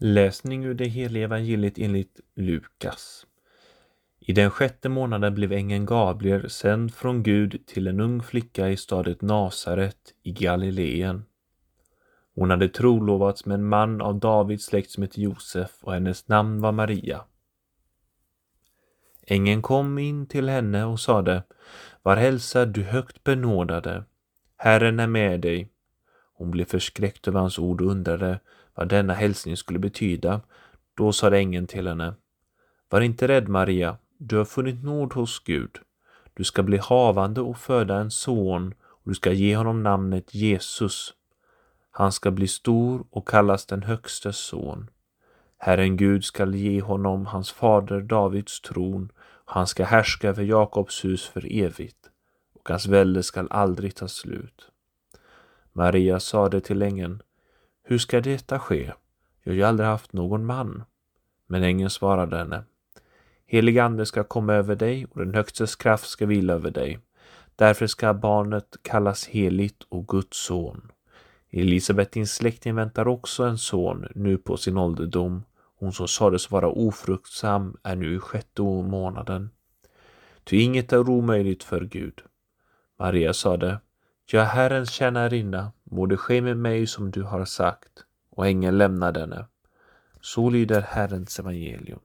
Läsning ur det heliga evangeliet enligt Lukas. I den sjätte månaden blev ängeln Gabriel sänd från Gud till en ung flicka i stadet Nasaret i Galileen. Hon hade trolovats med en man av Davids släkt som hette Josef och hennes namn var Maria. Ängeln kom in till henne och sade Var hälsad du högt benådade. Herren är med dig. Hon blev förskräckt över hans ord och undrade vad denna hälsning skulle betyda. Då sade ängeln till henne Var inte rädd Maria, du har funnit nåd hos Gud. Du ska bli havande och föda en son och du ska ge honom namnet Jesus. Han ska bli stor och kallas den högstes son. Herren Gud skall ge honom hans fader Davids tron och han ska härska över Jakobs hus för evigt och hans välde skall aldrig ta slut. Maria sade till ängeln hur ska detta ske? Jag har ju aldrig haft någon man. Men ängeln svarade henne. Helig ande ska komma över dig och den högstes kraft ska vila över dig. Därför ska barnet kallas heligt och Guds son. Elisabet, din släkting, väntar också en son nu på sin ålderdom. Hon som sades vara ofruktsam är nu i sjätte månaden. Ty inget är omöjligt för Gud. Maria sade, jag är Herrens tjänarinna, må det ske med mig som du har sagt. Och ängeln lämnade henne. Så lyder Herrens evangelium.